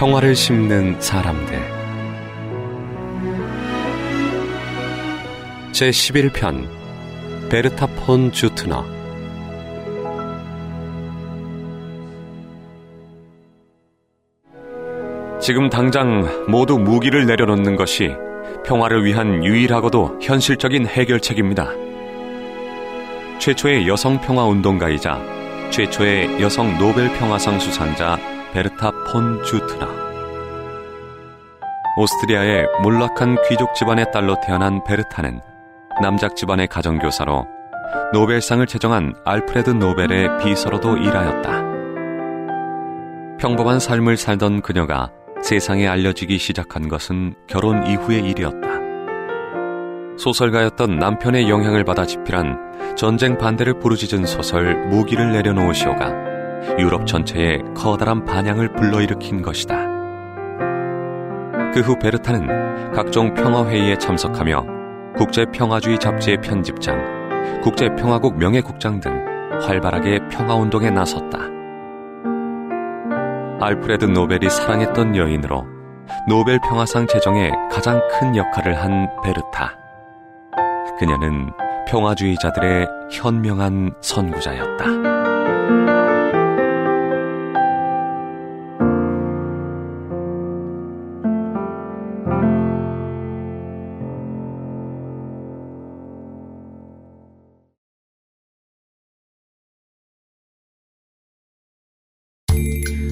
평화를 심는 사람들 제11편 베르타 폰 주트너 지금 당장 모두 무기를 내려놓는 것이 평화를 위한 유일하고도 현실적인 해결책입니다. 최초의 여성 평화 운동가이자 최초의 여성 노벨 평화상 수상자 베르타 폰 주트너. 오스트리아의 몰락한 귀족 집안의 딸로 태어난 베르타는 남작 집안의 가정교사로 노벨상을 제정한 알프레드 노벨의 비서로도 일하였다. 평범한 삶을 살던 그녀가 세상에 알려지기 시작한 것은 결혼 이후의 일이었다. 소설가였던 남편의 영향을 받아 집필한 전쟁 반대를 부르짖은 소설 무기를 내려놓으시오가 유럽 전체에 커다란 반향을 불러일으킨 것이다. 그 후 베르타는 각종 평화회의에 참석하며 국제평화주의 잡지의 편집장, 국제평화국 명예국장 등 활발하게 평화운동에 나섰다. 알프레드 노벨이 사랑했던 여인으로 노벨 평화상 제정에 가장 큰 역할을 한 베르타. 그녀는 평화주의자들의 현명한 선구자였다.